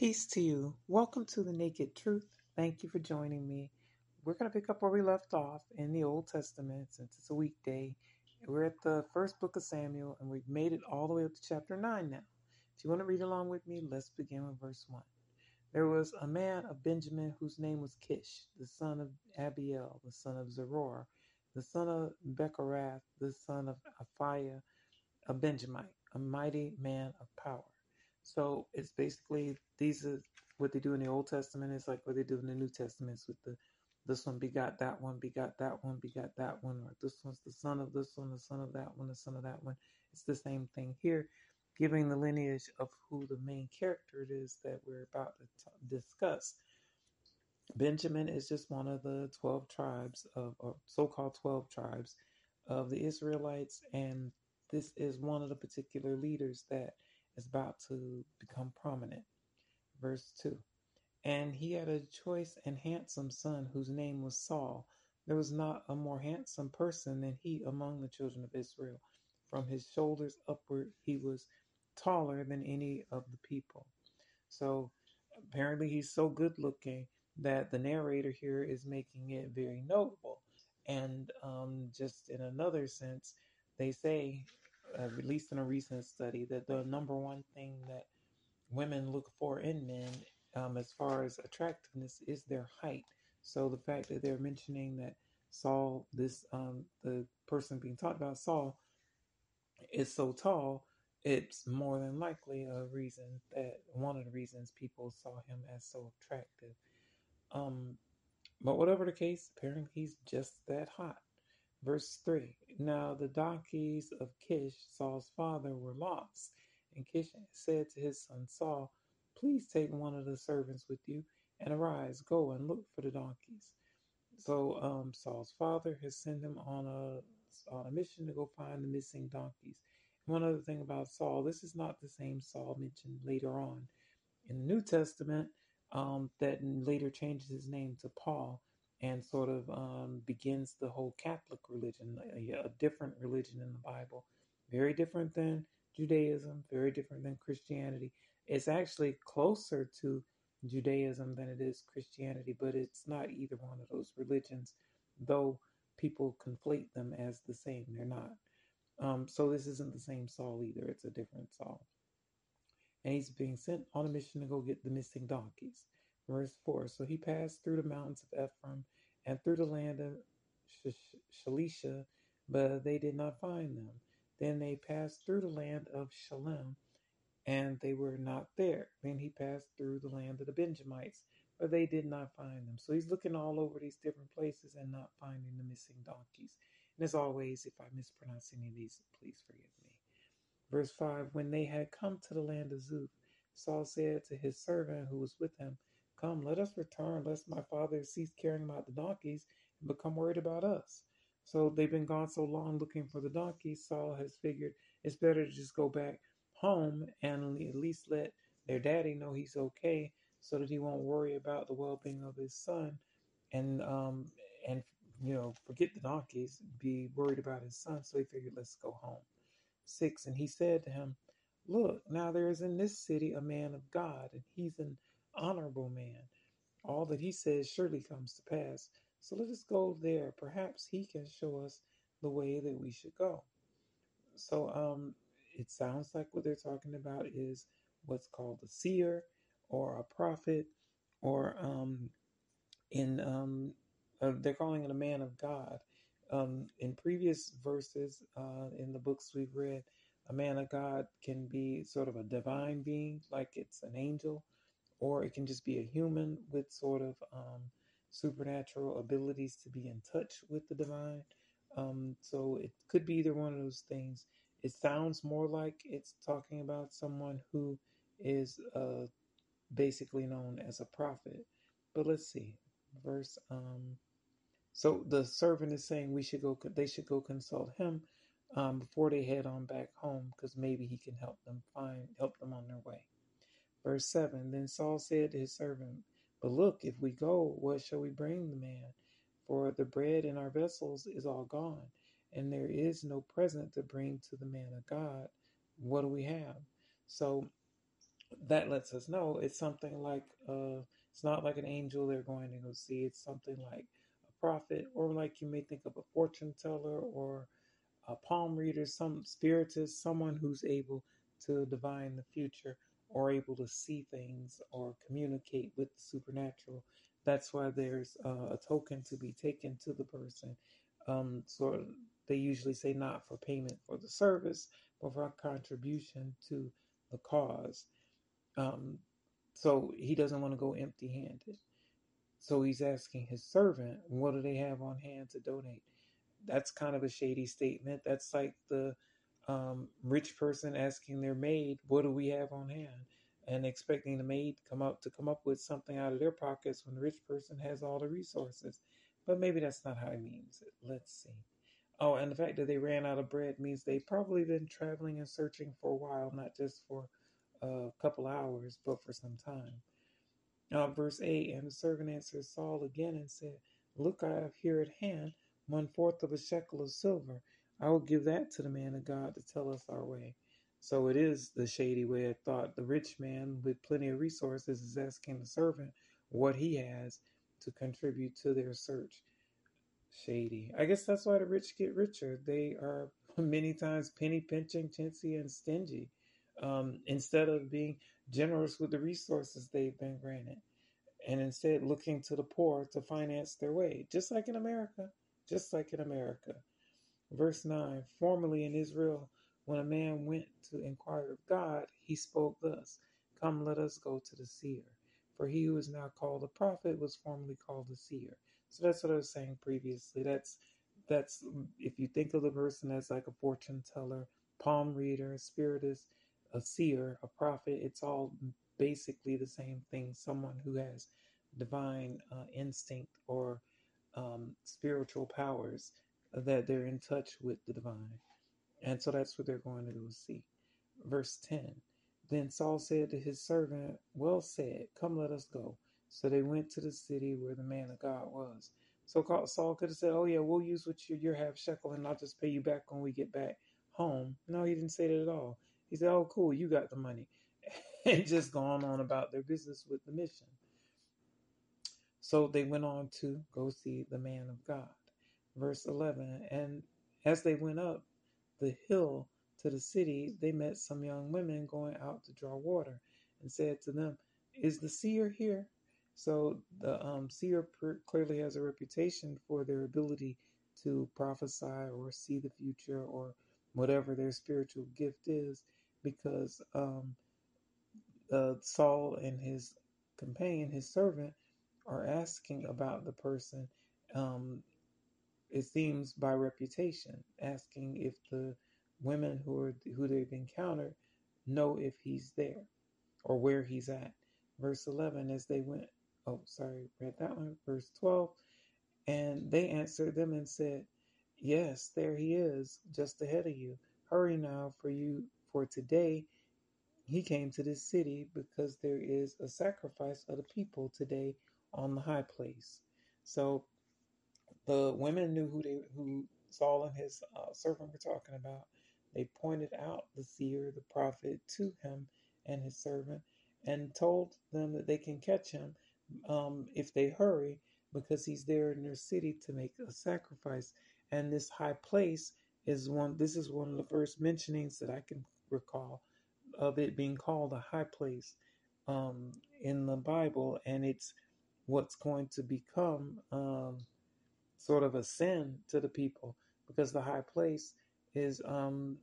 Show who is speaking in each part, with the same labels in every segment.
Speaker 1: Peace to you. Welcome to the Naked Truth. Thank you for joining me. We're going to pick up where we left off in the Old Testament since it's a weekday. We're at the first book of Samuel and we've made it all the way up to chapter 9 now. If you want to read along with me, let's begin with verse 1. There was a man of Benjamin whose name was Kish, the son of Abiel, the son of Zeror, the son of Bechorath, the son of Aphiah, a Benjamite, a mighty man of power. So it's basically these are what they do in the Old Testament. It's like what they do in the New Testaments with the this one begot that one, begot that one, begot that one, or this one's the son of this one, the son of that one, the son of that one. It's the same thing here, giving the lineage of who the main character it is that we're about to t- discuss. Benjamin is just one of the 12 tribes of, so called 12 tribes of the Israelites, and this is one of the particular leaders that is about to become prominent. Verse 2 And he had a choice and handsome son whose name was Saul. There was not a more handsome person than he among the children of Israel. From his shoulders upward, he was taller than any of the people. So apparently, he's so good looking that the narrator here is making it very notable. And um, just in another sense, they say uh, released in a recent study that the number one thing that women look for in men, um, as far as attractiveness, is their height. So the fact that they're mentioning that Saul, this um, the person being talked about, Saul, is so tall, it's more than likely a reason that one of the reasons people saw him as so attractive. Um, but whatever the case, apparently he's just that hot. Verse 3 Now the donkeys of Kish, Saul's father, were lost. And Kish said to his son Saul, Please take one of the servants with you, and arise, go and look for the donkeys. So um, Saul's father has sent him on a, on a mission to go find the missing donkeys. one other thing about Saul, this is not the same Saul mentioned later on in the New Testament um, that later changes his name to Paul and sort of um, begins the whole Catholic religion, a, a, different religion in the Bible, very different than Judaism, very different than Christianity. It's actually closer to Judaism than it is Christianity, but it's not either one of those religions, though people conflate them as the same. They're not. Um, so this isn't the same Saul either, it's a different Saul. And he's being sent on a mission to go get the missing donkeys. Verse 4 So he passed through the mountains of Ephraim and through the land of Shalisha, but they did not find them. Then they passed through the land of Shalem, and they were not there. Then he passed through the land of the Benjamites, but they did not find them. So he's looking all over these different places and not finding the missing donkeys. And as always, if I mispronounce any of these, please forgive me. Verse 5 When they had come to the land of Zuph, Saul said to his servant who was with him, Come, let us return, lest my father cease caring about the donkeys and become worried about us. So they've been gone so long looking for the donkeys, Saul has figured it's better to just go back home and at least let their daddy know he's okay so that he won't worry about the well being of his son and um and you know forget the donkeys, be worried about his son. So he figured let's go home. Six, and he said to him, Look, now there is in this city a man of God, and he's an honorable man. All that he says surely comes to pass. So let us go there. Perhaps he can show us the way that we should go. So um, it sounds like what they're talking about is what's called a seer or a prophet, or um, in um, uh, they're calling it a man of God. Um, in previous verses uh, in the books we've read, a man of God can be sort of a divine being, like it's an angel, or it can just be a human with sort of um, supernatural abilities to be in touch with the divine. Um, so it could be either one of those things. It sounds more like it's talking about someone who is uh, basically known as a prophet. But let's see, verse. Um, so the servant is saying we should go. They should go consult him um, before they head on back home, because maybe he can help them find help them on their way. Verse 7 Then Saul said to his servant, But look, if we go, what shall we bring the man? For the bread in our vessels is all gone, and there is no present to bring to the man of God. What do we have? So that lets us know it's something like uh, it's not like an angel they're going to go see. It's something like a prophet, or like you may think of a fortune teller or a palm reader, some spiritist, someone who's able to divine the future or able to see things or communicate with the supernatural. That's why there's uh, a token to be taken to the person. Um, so they usually say not for payment for the service, but for a contribution to the cause. Um, so he doesn't want to go empty handed. So he's asking his servant, what do they have on hand to donate? That's kind of a shady statement. That's like the um, rich person asking their maid, what do we have on hand? And expecting the maid to come up to come up with something out of their pockets when the rich person has all the resources. But maybe that's not how he means it. Let's see. Oh, and the fact that they ran out of bread means they've probably been traveling and searching for a while, not just for a couple hours, but for some time. Uh, verse 8 And the servant answered Saul again and said, Look, I have here at hand one fourth of a shekel of silver. I will give that to the man of God to tell us our way. So it is the shady way of thought. The rich man with plenty of resources is asking the servant what he has to contribute to their search. Shady. I guess that's why the rich get richer. They are many times penny pinching, chintzy, and stingy um, instead of being generous with the resources they've been granted, and instead looking to the poor to finance their way, just like in America, just like in America. Verse 9 Formerly in Israel, when a man went to inquire of God, he spoke thus Come, let us go to the seer. For he who is now called a prophet was formerly called a seer. So that's what I was saying previously. That's that's if you think of the person as like a fortune teller, palm reader, a spiritist, a seer, a prophet, it's all basically the same thing. Someone who has divine uh, instinct or um, spiritual powers that they're in touch with the divine. And so that's what they're going to go see. Verse 10 Then Saul said to his servant, Well said, come let us go. So they went to the city where the man of God was. So Saul could have said, Oh, yeah, we'll use what you, your half shekel and I'll just pay you back when we get back home. No, he didn't say that at all. He said, Oh, cool, you got the money. and just gone on about their business with the mission. So they went on to go see the man of God. Verse 11 And as they went up the hill to the city, they met some young women going out to draw water and said to them, Is the seer here? So the um, seer clearly has a reputation for their ability to prophesy or see the future or whatever their spiritual gift is because um, uh, Saul and his companion, his servant, are asking about the person. Um, it seems by reputation, asking if the women who are who they've encountered know if he's there or where he's at. Verse 11, as they went, oh, sorry, read that one. Verse 12, and they answered them and said, Yes, there he is, just ahead of you. Hurry now, for you, for today he came to this city because there is a sacrifice of the people today on the high place. So the women knew who they who Saul and his uh, servant were talking about. They pointed out the seer, the prophet, to him and his servant, and told them that they can catch him um, if they hurry, because he's there in their city to make a sacrifice. And this high place is one. This is one of the first mentionings that I can recall of it being called a high place um, in the Bible, and it's what's going to become um, sort of a sin to the people because the high place is um,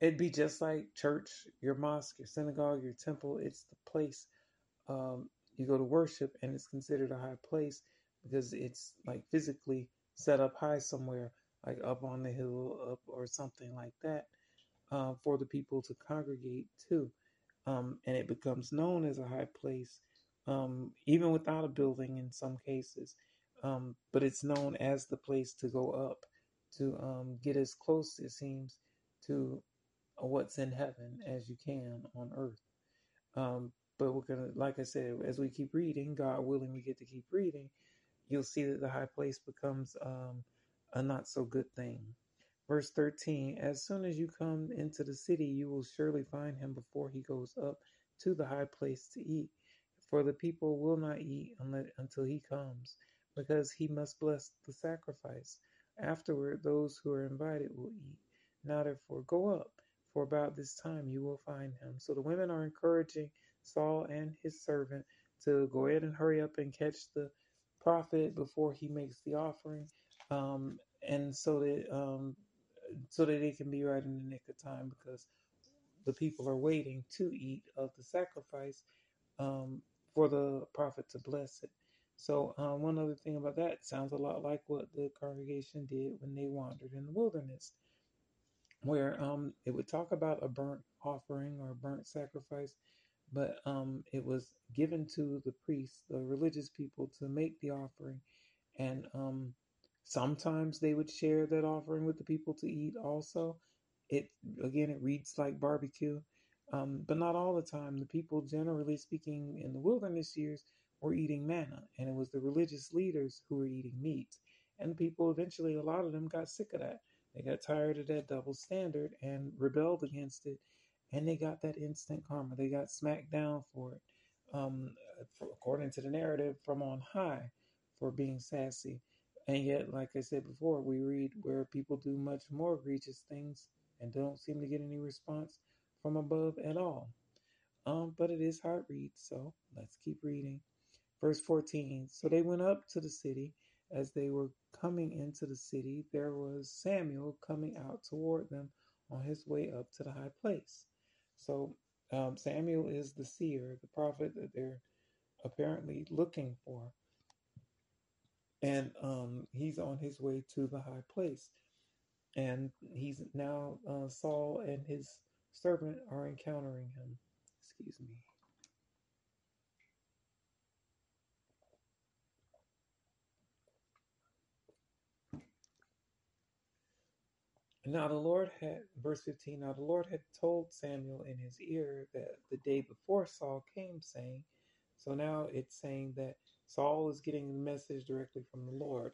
Speaker 1: it'd be just like church, your mosque, your synagogue, your temple. It's the place um, you go to worship, and it's considered a high place because it's like physically set up high somewhere, like up on the hill, up or something like that uh, for the people to congregate to. Um, and it becomes known as a high place, um, even without a building in some cases. Um, but it's known as the place to go up to um, get as close, it seems, to what's in heaven as you can on earth. Um, but we're going to, like I said, as we keep reading, God willing, we get to keep reading, you'll see that the high place becomes um, a not so good thing. Verse 13 As soon as you come into the city, you will surely find him before he goes up to the high place to eat. For the people will not eat until he comes, because he must bless the sacrifice. Afterward, those who are invited will eat. Now, therefore, go up, for about this time you will find him. So the women are encouraging Saul and his servant to go ahead and hurry up and catch the prophet before he makes the offering, um, and so that um, so that they can be right in the nick of time because the people are waiting to eat of the sacrifice um, for the prophet to bless it. So um, one other thing about that sounds a lot like what the congregation did when they wandered in the wilderness, where um, it would talk about a burnt offering or a burnt sacrifice, but um, it was given to the priests, the religious people, to make the offering, and um, sometimes they would share that offering with the people to eat. Also, it again it reads like barbecue, um, but not all the time. The people, generally speaking, in the wilderness years were eating manna, and it was the religious leaders who were eating meat. And people eventually, a lot of them got sick of that. They got tired of that double standard and rebelled against it, and they got that instant karma. They got smacked down for it, um, for, according to the narrative from on high, for being sassy. And yet, like I said before, we read where people do much more egregious things and don't seem to get any response from above at all. Um, but it is hard read, so let's keep reading. Verse 14 So they went up to the city. As they were coming into the city, there was Samuel coming out toward them on his way up to the high place. So um, Samuel is the seer, the prophet that they're apparently looking for. And um, he's on his way to the high place. And he's now, uh, Saul and his servant are encountering him. Excuse me. Now the Lord had, verse 15, now the Lord had told Samuel in his ear that the day before Saul came, saying, so now it's saying that Saul is getting the message directly from the Lord.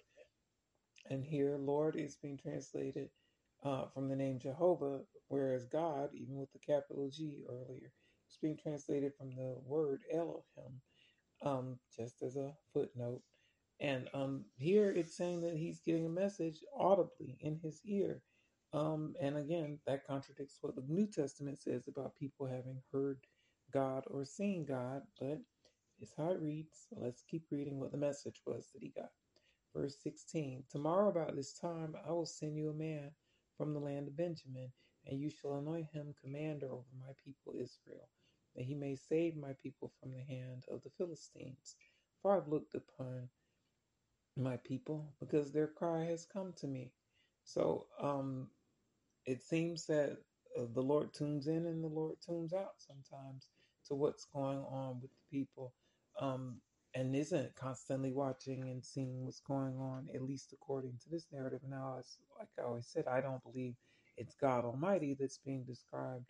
Speaker 1: And here, Lord is being translated uh, from the name Jehovah, whereas God, even with the capital G earlier, is being translated from the word Elohim, um, just as a footnote. And um, here it's saying that he's getting a message audibly in his ear. Um, and again, that contradicts what the New Testament says about people having heard God or seen God, but it's how it reads. So let's keep reading what the message was that he got. Verse 16 Tomorrow about this time I will send you a man from the land of Benjamin, and you shall anoint him commander over my people Israel, that he may save my people from the hand of the Philistines. For I've looked upon my people, because their cry has come to me. So um, it seems that uh, the Lord tunes in and the Lord tunes out sometimes to what's going on with the people, um, and isn't constantly watching and seeing what's going on, at least according to this narrative. Now, as like I always said, I don't believe it's God Almighty that's being described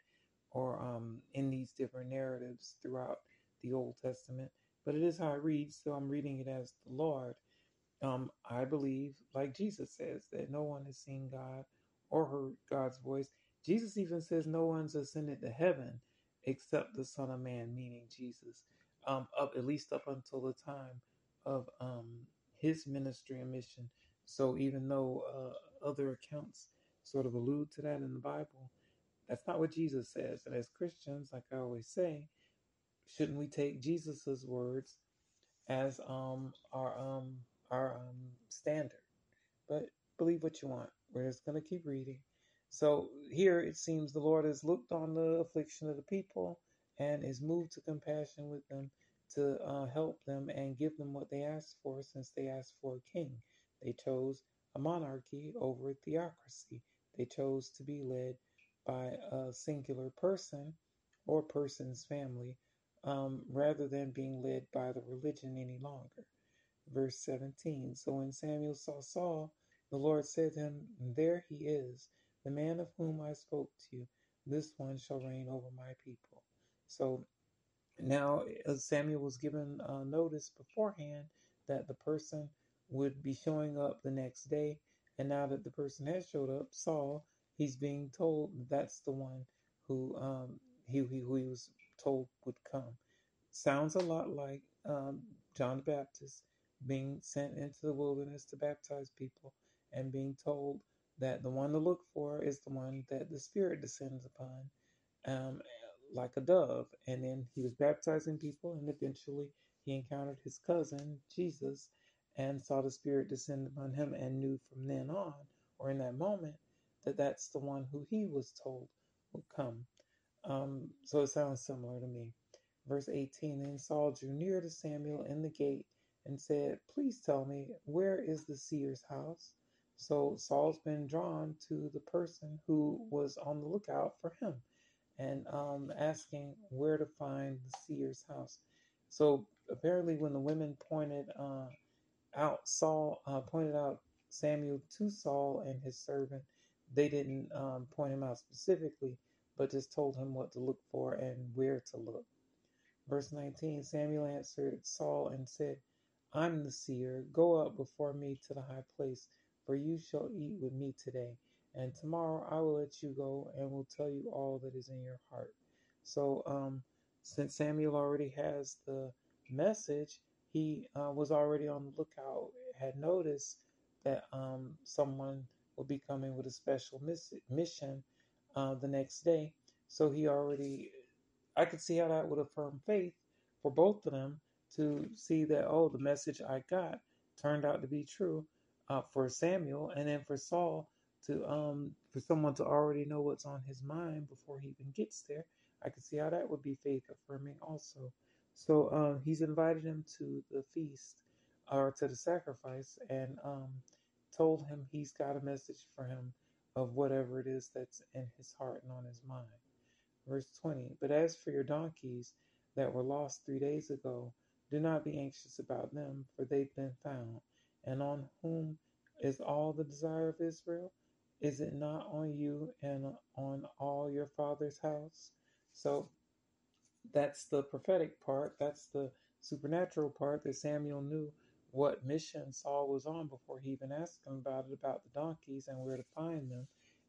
Speaker 1: or um, in these different narratives throughout the Old Testament, but it is how it reads, so I'm reading it as the Lord. Um, I believe, like Jesus says, that no one has seen God or heard God's voice. Jesus even says no one's ascended to heaven except the Son of Man, meaning Jesus, um, up at least up until the time of um, his ministry and mission. So even though uh, other accounts sort of allude to that in the Bible, that's not what Jesus says. And as Christians, like I always say, shouldn't we take Jesus's words as um, our um, our um, standard? But believe what you want. We're just going to keep reading. So here it seems the Lord has looked on the affliction of the people and is moved to compassion with them to uh, help them and give them what they asked for since they asked for a king. They chose a monarchy over a theocracy. They chose to be led by a singular person or person's family um, rather than being led by the religion any longer. Verse 17 So when Samuel saw Saul, the Lord said to him, There he is, the man of whom I spoke to you. This one shall reign over my people. So now uh, Samuel was given uh, notice beforehand that the person would be showing up the next day. And now that the person has showed up, Saul, he's being told that's the one who um, he, he who he was told would come. Sounds a lot like um, John the Baptist being sent into the wilderness to baptize people and being told that the one to look for is the one that the Spirit descends upon, um, like a dove. And then he was baptizing people, and eventually he encountered his cousin, Jesus, and saw the Spirit descend upon him and knew from then on, or in that moment, that that's the one who he was told would come. Um, so it sounds similar to me. Verse 18 Then Saul drew near to Samuel in the gate and said, Please tell me, where is the seer's house? So Saul's been drawn to the person who was on the lookout for him and um, asking where to find the seer's house. So apparently, when the women pointed uh, out Saul, uh, pointed out Samuel to Saul and his servant, they didn't um, point him out specifically, but just told him what to look for and where to look. Verse 19 Samuel answered Saul and said, I'm the seer. Go up before me to the high place, for you shall eat with me today. And tomorrow I will let you go and will tell you all that is in your heart. So, um, since Samuel already has the message, he uh, was already on the lookout, had noticed that um, someone will be coming with a special miss- mission uh, the next day. So he already, I could see how that would affirm faith for both of them to see that, oh, the message I got turned out to be true uh, for Samuel, and then for Saul to um for someone to already know what's on his mind before he even gets there. I can see how that would be faith affirming also. So um, he's invited him to the feast or to the sacrifice and um, told him he's got a message for him of whatever it is that's in his heart and on his mind. Verse 20 But as for your donkeys that were lost three days ago, do not be anxious about them, for they've been found. And on whom is all the desire of Israel? Is it not on you and on all your father's house? So that's the prophetic part. That's the supernatural part that Samuel knew what mission Saul was on before he even asked him about it, about the donkeys and where to find them.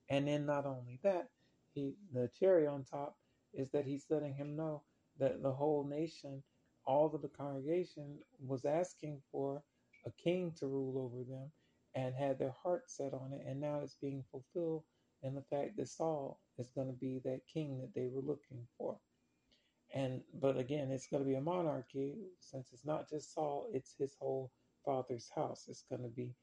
Speaker 1: And then not only that, he the cherry on top is that he's letting him know that the whole nation, all of the congregation was asking for a king to rule over them and had their heart set on it. And now it's being fulfilled in the fact that Saul is going to be that king that they were looking for. And but again, it's going to be a monarchy since it's not just Saul; it's his whole father's house. It's going to be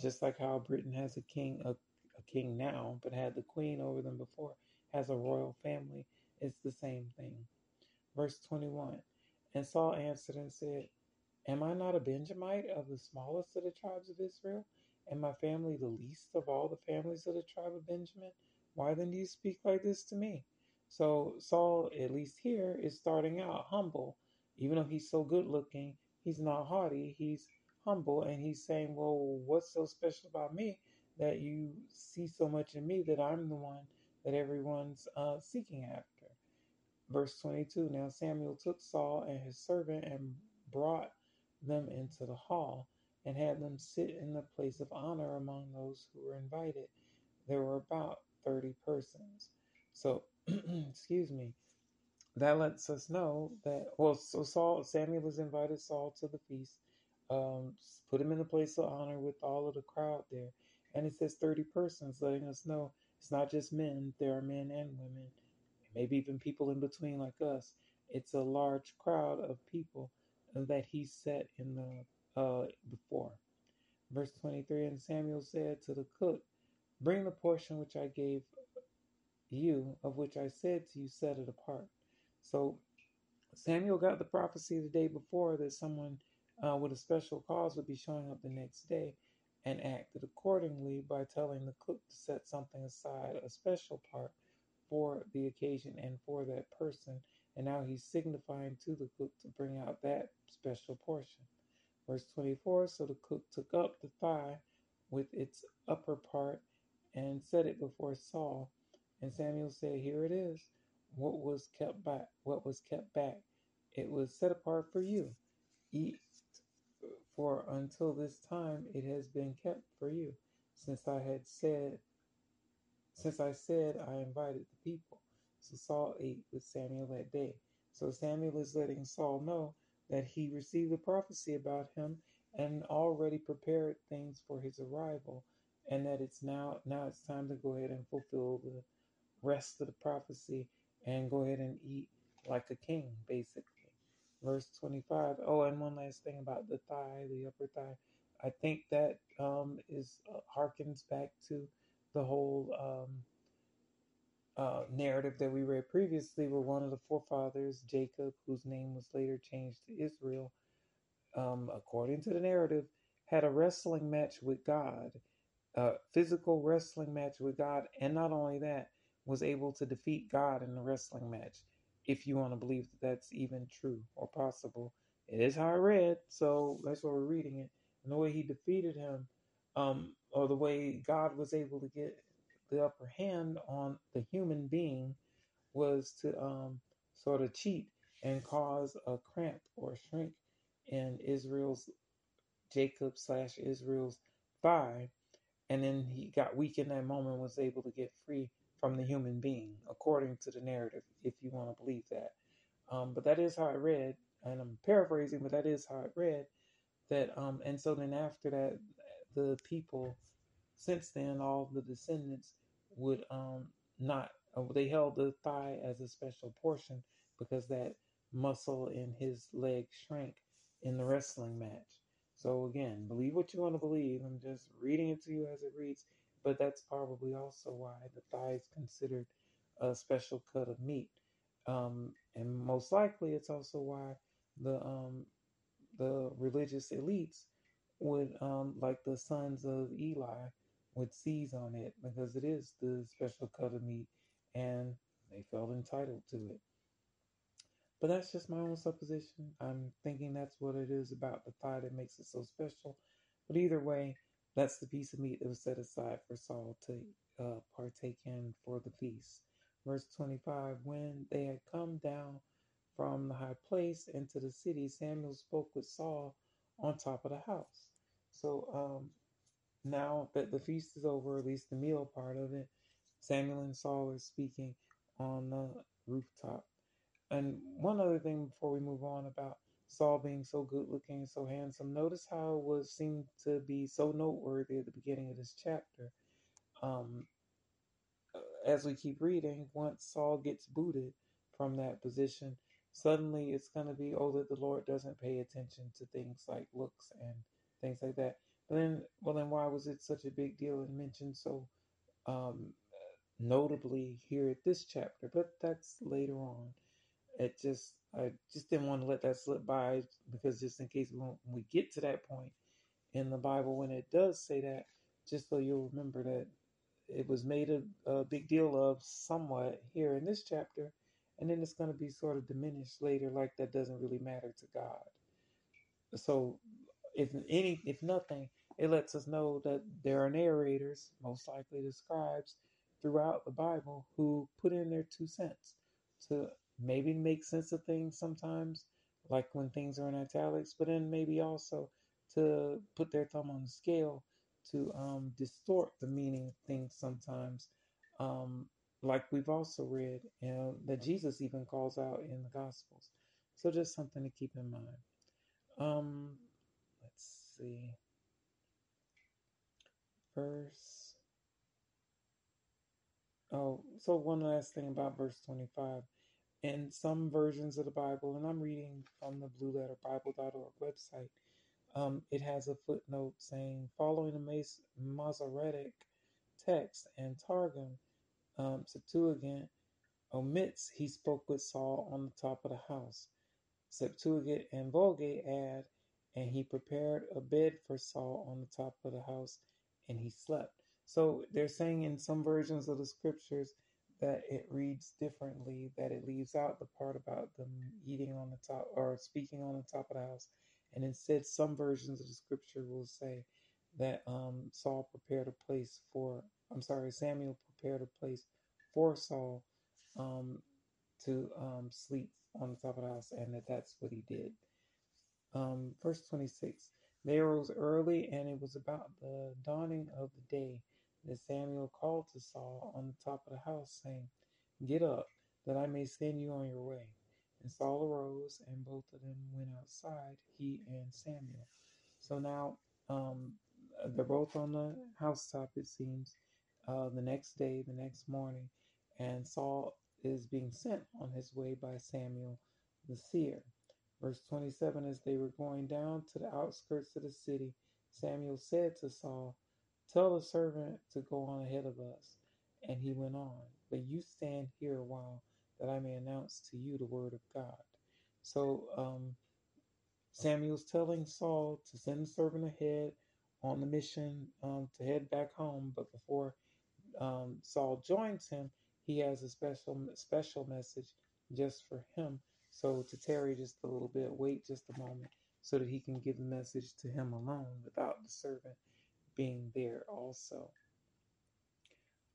Speaker 1: just like how Britain has a king, a, a king now, but had the queen over them before, has a royal family. It's the same thing. Verse 21 And Saul answered and said, Am I not a Benjamite of the smallest of the tribes of Israel? And my family the least of all the families of the tribe of Benjamin? Why then do you speak like this to me? So Saul, at least here, is starting out humble. Even though he's so good looking, he's not haughty. He's humble and he's saying, Well, what's so special about me that you see so much in me that I'm the one that everyone's uh, seeking after? Verse 22 Now Samuel took Saul and his servant and brought them into the hall and had them sit in the place of honor among those who were invited. There were about 30 persons. So, excuse me, that lets us know that, well, so Saul, Samuel was invited Saul to the feast, um, put him in a place of honor with all of the crowd there. And it says 30 persons, letting us know it's not just men, there are men and women, maybe even people in between like us. It's a large crowd of people that he set in the uh, before. Verse 23 And Samuel said to the cook, Bring the portion which I gave you, of which I said to you, set it apart. So Samuel got the prophecy the day before that someone uh, with a special cause would be showing up the next day and acted accordingly by telling the cook to set something aside, a special part for the occasion and for that person. And now he's signifying to the cook to bring out that special portion. Verse 24 So the cook took up the thigh with its upper part and set it before Saul. And Samuel said, Here it is. What was kept back? What was kept back? It was set apart for you. Eat, for until this time it has been kept for you. since I had said, since I said I invited the people. So Saul ate with Samuel that day. So Samuel is letting Saul know that he received a prophecy about him and already prepared things for his arrival, and that it's now now it's time to go ahead and fulfill the rest of the prophecy and go ahead and eat like a king, basically. Verse 25. Oh, and one last thing about the thigh, the upper thigh. I think that um, is uh, harkens back to the whole um, uh, narrative that we read previously, where one of the forefathers, Jacob, whose name was later changed to Israel, um, according to the narrative, had a wrestling match with God a physical wrestling match with God, and not only that, was able to defeat God in the wrestling match. If you want to believe that that's even true or possible, it is how I read, so that's why we're reading it. And the way he defeated him, um, or the way God was able to get the upper hand on the human being, was to um, sort of cheat and cause a cramp or shrink in Israel's Jacob slash Israel's thigh. And then he got weak in that moment and was able to get free from the human being according to the narrative if you want to believe that. Um, but that is how i read and i'm paraphrasing but that is how i read that um, and so then after that the people since then all the descendants would um, not uh, they held the thigh as a special portion because that muscle in his leg shrank in the wrestling match so again, believe what you want to believe. I'm just reading it to you as it reads, but that's probably also why the thigh is considered a special cut of meat. Um, and most likely, it's also why the um, the religious elites would, um, like the sons of Eli, would seize on it because it is the special cut of meat, and they felt entitled to it. But that's just my own supposition. I'm thinking that's what it is about the thigh that makes it so special. But either way, that's the piece of meat that was set aside for Saul to uh, partake in for the feast. Verse 25 When they had come down from the high place into the city, Samuel spoke with Saul on top of the house. So um, now that the feast is over, at least the meal part of it, Samuel and Saul are speaking on the rooftop. And one other thing before we move on about Saul being so good looking, and so handsome, notice how it was seemed to be so noteworthy at the beginning of this chapter. Um, as we keep reading, once Saul gets booted from that position, suddenly it's going to be, oh, that the Lord doesn't pay attention to things like looks and things like that. But then, well, then why was it such a big deal and mentioned so um, notably here at this chapter? But that's later on it just I just didn't want to let that slip by because just in case when we get to that point in the Bible when it does say that, just so you'll remember that it was made a, a big deal of somewhat here in this chapter, and then it's going to be sort of diminished later, like that doesn't really matter to God. So, if any, if nothing, it lets us know that there are narrators, most likely the scribes, throughout the Bible who put in their two cents to maybe make sense of things sometimes, like when things are in italics, but then maybe also to put their thumb on the scale to um, distort the meaning of things sometimes, um, like we've also read that Jesus even calls out in the Gospels. So just something to keep in mind. Um, see. Verse. Oh, so one last thing about verse 25 in some versions of the Bible, and I'm reading from the Blue Letter Bible.org website, um, it has a footnote saying, following the Masoretic text and Targum, um, Septuagint omits, he spoke with Saul on the top of the house. Septuagint and Vulgate add, and he prepared a bed for Saul on the top of the house, and he slept. So they're saying in some versions of the scriptures that it reads differently, that it leaves out the part about them eating on the top or speaking on the top of the house. And instead, some versions of the scripture will say that um, Saul prepared a place for, I'm sorry, Samuel prepared a place for Saul um, to um, sleep on the top of the house, and that that's what he did. Um, verse 26 They arose early, and it was about the dawning of the day that Samuel called to Saul on the top of the house, saying, Get up, that I may send you on your way. And Saul arose, and both of them went outside, he and Samuel. So now um, they're both on the housetop, it seems, uh, the next day, the next morning, and Saul is being sent on his way by Samuel the seer. Verse 27 As they were going down to the outskirts of the city, Samuel said to Saul, Tell the servant to go on ahead of us. And he went on, But you stand here a while, that I may announce to you the word of God. So um, Samuel's telling Saul to send the servant ahead on the mission um, to head back home. But before um, Saul joins him, he has a special special message just for him. So to tarry just a little bit, wait just a moment, so that he can give the message to him alone without the servant being there also.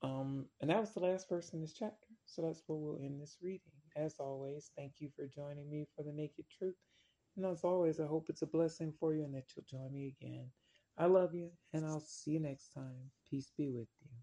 Speaker 1: Um, and that was the last verse in this chapter. So that's where we'll end this reading. As always, thank you for joining me for the Naked Truth. And as always, I hope it's a blessing for you and that you'll join me again. I love you, and I'll see you next time. Peace be with you.